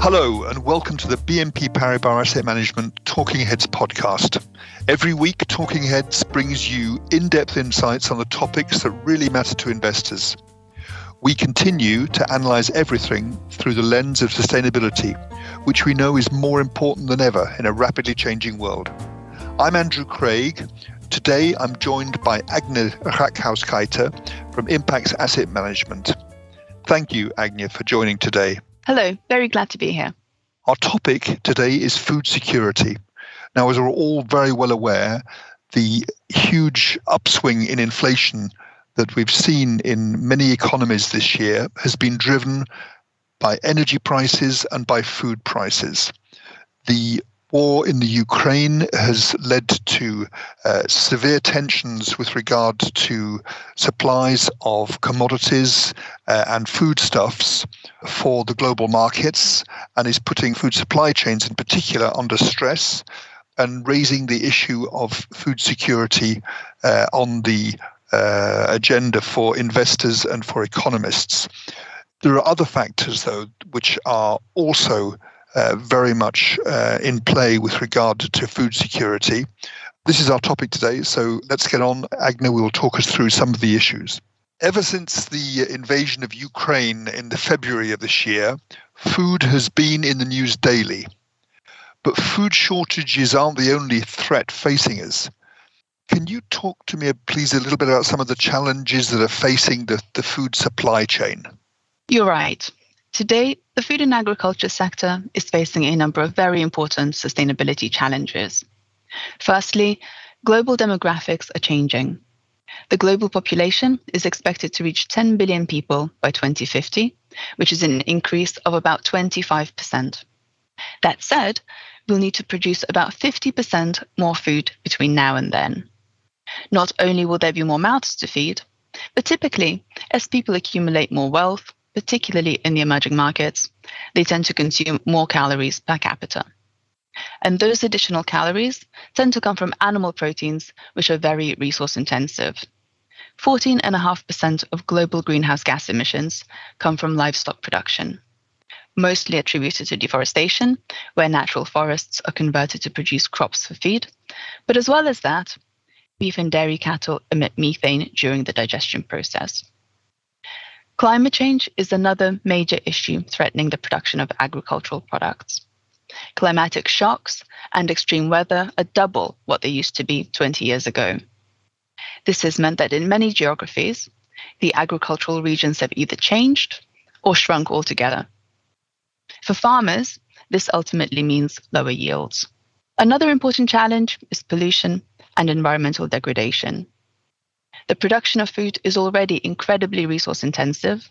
Hello, and welcome to the BNP Paribas Asset Management Talking Heads podcast. Every week, Talking Heads brings you in depth insights on the topics that really matter to investors. We continue to analyze everything through the lens of sustainability, which we know is more important than ever in a rapidly changing world. I'm Andrew Craig. Today, I'm joined by Agne Rackauskaite from Impax Asset Management. Thank you, Agne, for joining today. Hello, very glad to be here. Our topic today is food security. Now, as we're all very well aware, the huge upswing in inflation that we've seen in many economies this year has been driven by energy prices and by food prices. The war in the Ukraine has led to uh, severe tensions with regard to supplies of commodities uh, and foodstuffs for the global markets and is putting food supply chains in particular under stress and raising the issue of food security uh, on the uh, agenda for investors and for economists. There are other factors, though, which are also uh, very much uh, in play with regard to food security. This is our topic today, so let's get on. Agne will talk us through some of the issues. Ever since the invasion of Ukraine in the February of this year, food has been in the news daily. But food shortages aren't the only threat facing us. Can you talk to me, please, a little bit about some of the challenges that are facing the, the food supply chain? You're right. Today, the food and agriculture sector is facing a number of very important sustainability challenges. Firstly, global demographics are changing. The global population is expected to reach 10 billion people by 2050, which is an increase of about 25%. That said, we'll need to produce about 50% more food between now and then. Not only will there be more mouths to feed, but typically, as people accumulate more wealth, particularly in the emerging markets, they tend to consume more calories per capita. And those additional calories tend to come from animal proteins, which are very resource intensive. 14.5% of global greenhouse gas emissions come from livestock production, mostly attributed to deforestation, where natural forests are converted to produce crops for feed. But as well as that, beef and dairy cattle emit methane during the digestion process. Climate change is another major issue threatening the production of agricultural products. Climatic shocks and extreme weather are double what they used to be 20 years ago. This has meant that in many geographies, the agricultural regions have either changed or shrunk altogether. For farmers, this ultimately means lower yields. Another important challenge is pollution and environmental degradation. The production of food is already incredibly resource intensive.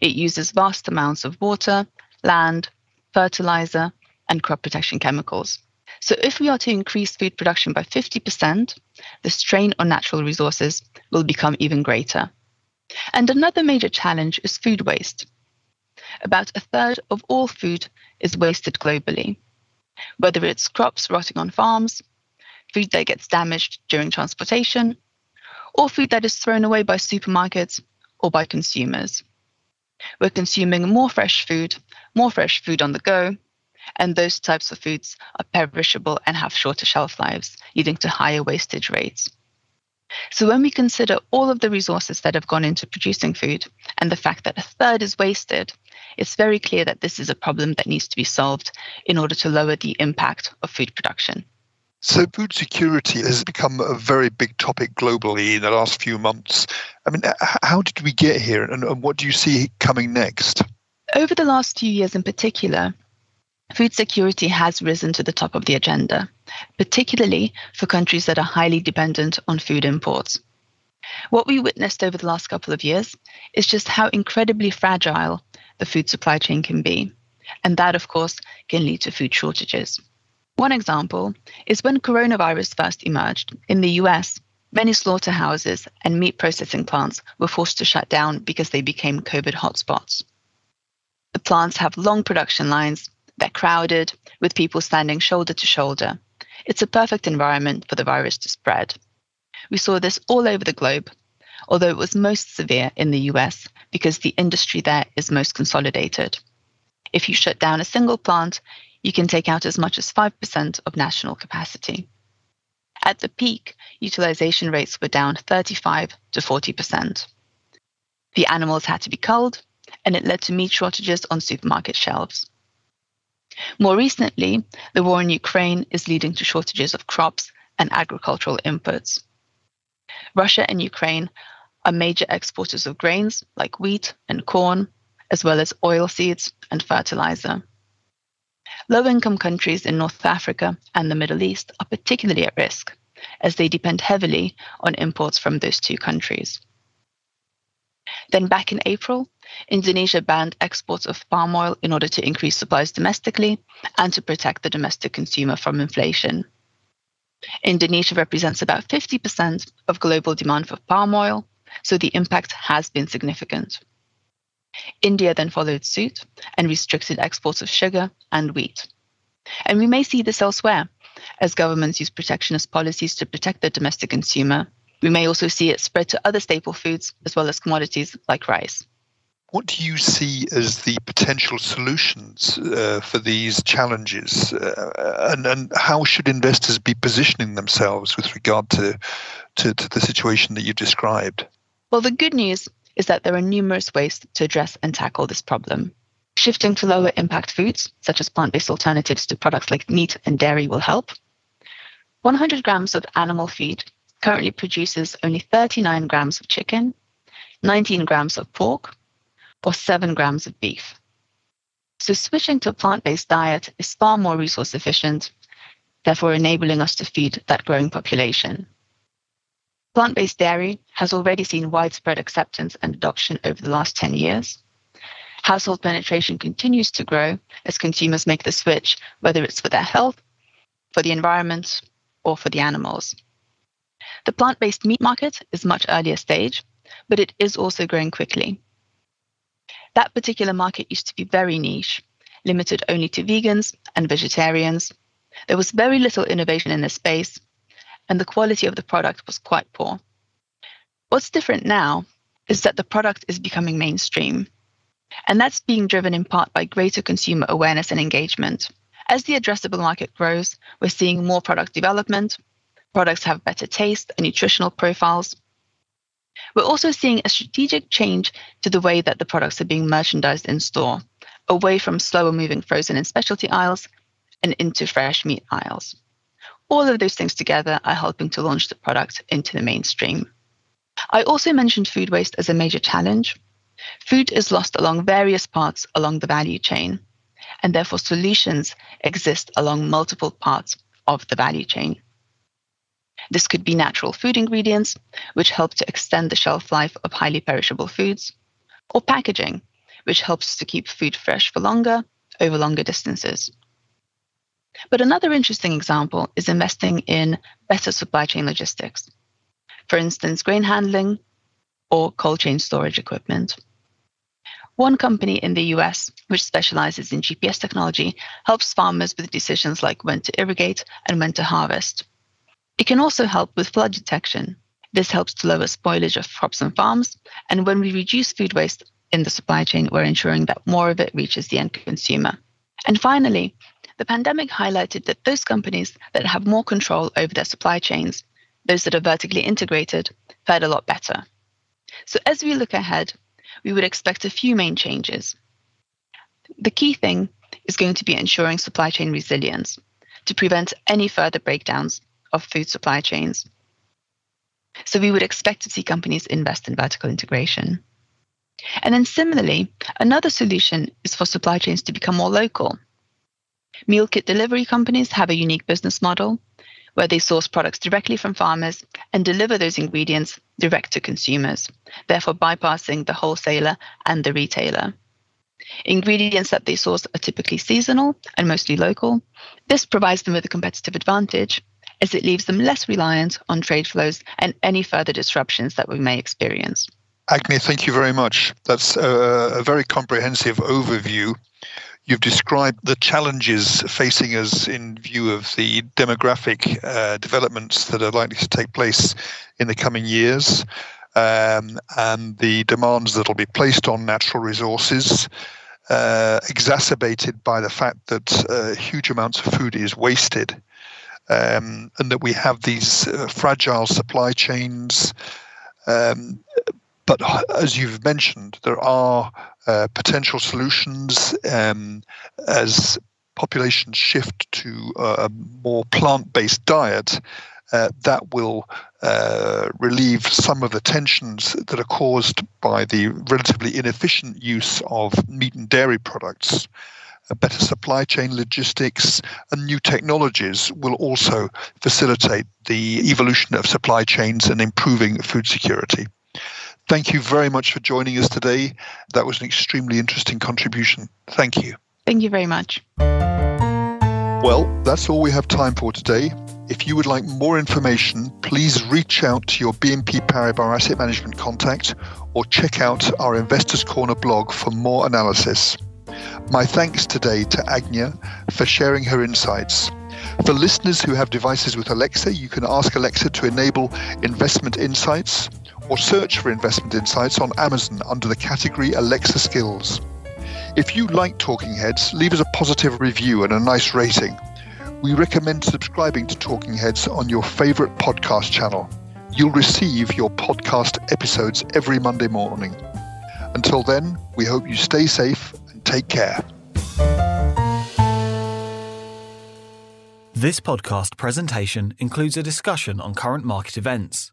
It uses vast amounts of water, land, fertilizer, and crop protection chemicals. So, if we are to increase food production by 50%, the strain on natural resources will become even greater. And another major challenge is food waste. About a third of all food is wasted globally, whether it's crops rotting on farms, food that gets damaged during transportation, or food that is thrown away by supermarkets or by consumers. We're consuming more fresh food, more fresh food on the go, and those types of foods are perishable and have shorter shelf lives, leading to higher wastage rates. So, when we consider all of the resources that have gone into producing food and the fact that a third is wasted, it's very clear that this is a problem that needs to be solved in order to lower the impact of food production. So, food security has become a very big topic globally in the last few months. I mean, how did we get here and, what do you see coming next? Over the last few years in particular, food security has risen to the top of the agenda, particularly for countries that are highly dependent on food imports. What we witnessed over the last couple of years is just how incredibly fragile the food supply chain can be. And that, of course, can lead to food shortages. One example is when coronavirus first emerged in the US, many slaughterhouses and meat processing plants were forced to shut down because they became COVID hotspots. The plants have long production lines, they're crowded, with people standing shoulder to shoulder. It's a perfect environment for the virus to spread. We saw this all over the globe, although it was most severe in the US because the industry there is most consolidated. If you shut down a single plant, you can take out as much as 5% of national capacity. At the peak, utilization rates were down 35 to 40%. The animals had to be culled, and it led to meat shortages on supermarket shelves. More recently, the war in Ukraine is leading to shortages of crops and agricultural inputs. Russia and Ukraine are major exporters of grains like wheat and corn, as well as oilseeds and fertilizer. Low income countries in North Africa and the Middle East are particularly at risk, as they depend heavily on imports from those two countries. Then, back in April, Indonesia banned exports of palm oil in order to increase supplies domestically and to protect the domestic consumer from inflation. Indonesia represents about 50% of global demand for palm oil, so the impact has been significant. India then followed suit and restricted exports of sugar and wheat. And we may see this elsewhere as governments use protectionist policies to protect the domestic consumer. We may also see it spread to other staple foods as well as commodities like rice. What do you see as the potential solutions uh, for these challenges, uh, and, and how should investors be positioning themselves with regard to, to, to the situation that you described? Well, the good news is that there are numerous ways to address and tackle this problem. Shifting to lower impact foods, such as plant based alternatives to products like meat and dairy, will help. 100 grams of animal feed currently produces only 39 grams of chicken, 19 grams of pork, or 7 grams of beef. So, switching to a plant based diet is far more resource efficient, therefore, enabling us to feed that growing population. Plant based dairy has already seen widespread acceptance and adoption over the last 10 years. Household penetration continues to grow as consumers make the switch, whether it's for their health, for the environment, or for the animals. The plant based meat market is much earlier stage, but it is also growing quickly. That particular market used to be very niche, limited only to vegans and vegetarians. There was very little innovation in this space, and the quality of the product was quite poor. What's different now is that the product is becoming mainstream, and that's being driven in part by greater consumer awareness and engagement. As the addressable market grows, we're seeing more product development. Products have better taste and nutritional profiles. We're also seeing a strategic change to the way that the products are being merchandised in store, away from slower moving frozen and specialty aisles and into fresh meat aisles. All of those things together are helping to launch the product into the mainstream. I also mentioned food waste as a major challenge. Food is lost along various parts along the value chain, and therefore solutions exist along multiple parts of the value chain. This could be natural food ingredients, which help to extend the shelf life of highly perishable foods, or packaging, which helps to keep food fresh for longer over longer distances. But another interesting example is investing in better supply chain logistics. For instance, grain handling or cold chain storage equipment. One company in the US, which specializes in GPS technology, helps farmers with decisions like when to irrigate and when to harvest. It can also help with flood detection. This helps to lower spoilage of crops and farms. And when we reduce food waste in the supply chain, we're ensuring that more of it reaches the end consumer. And finally, the pandemic highlighted that those companies that have more control over their supply chains, those that are vertically integrated, fared a lot better. So as we look ahead, we would expect a few main changes. The key thing is going to be ensuring supply chain resilience to prevent any further breakdowns of food supply chains. So we would expect to see companies invest in vertical integration. And then similarly, another solution is for supply chains to become more local Meal kit delivery companies have a unique business model where they source products directly from farmers and deliver those ingredients direct to consumers, therefore bypassing the wholesaler and the retailer. Ingredients that they source are typically seasonal and mostly local. This provides them with a competitive advantage as it leaves them less reliant on trade flows and any further disruptions that we may experience. Agne, thank you very much. That's a, very comprehensive overview You've described the challenges facing us in view of the demographic uh, developments that are likely to take place in the coming years um, and the demands that will be placed on natural resources. uh, exacerbated by the fact that uh, huge amounts of food is wasted. Um, and that we have these uh, fragile supply chains. Um, but as you've mentioned, there are uh, potential solutions um, as populations shift to a more plant based diet. Uh, that will uh, relieve some of the tensions that are caused by the relatively inefficient use of meat and dairy products. A better supply chain logistics and new technologies will also facilitate the evolution of supply chains and improving food security. Thank you very much for joining us today. That was an extremely interesting contribution. Thank you. Thank you very much. Well, that's all we have time for today. If you would like more information, please reach out to your BNP Paribas Asset Management contact or check out our Investors Corner blog for more analysis. My thanks today to Agne for sharing her insights. For listeners who have devices with Alexa, you can ask Alexa to enable investment insights or search for investment insights on Amazon under the category Alexa Skills. If you like Talking Heads, leave us a positive review and a nice rating. We recommend subscribing to Talking Heads on your favorite podcast channel. You'll receive your podcast episodes every Monday morning. Until then, we hope you stay safe and take care. This podcast presentation includes a discussion on current market events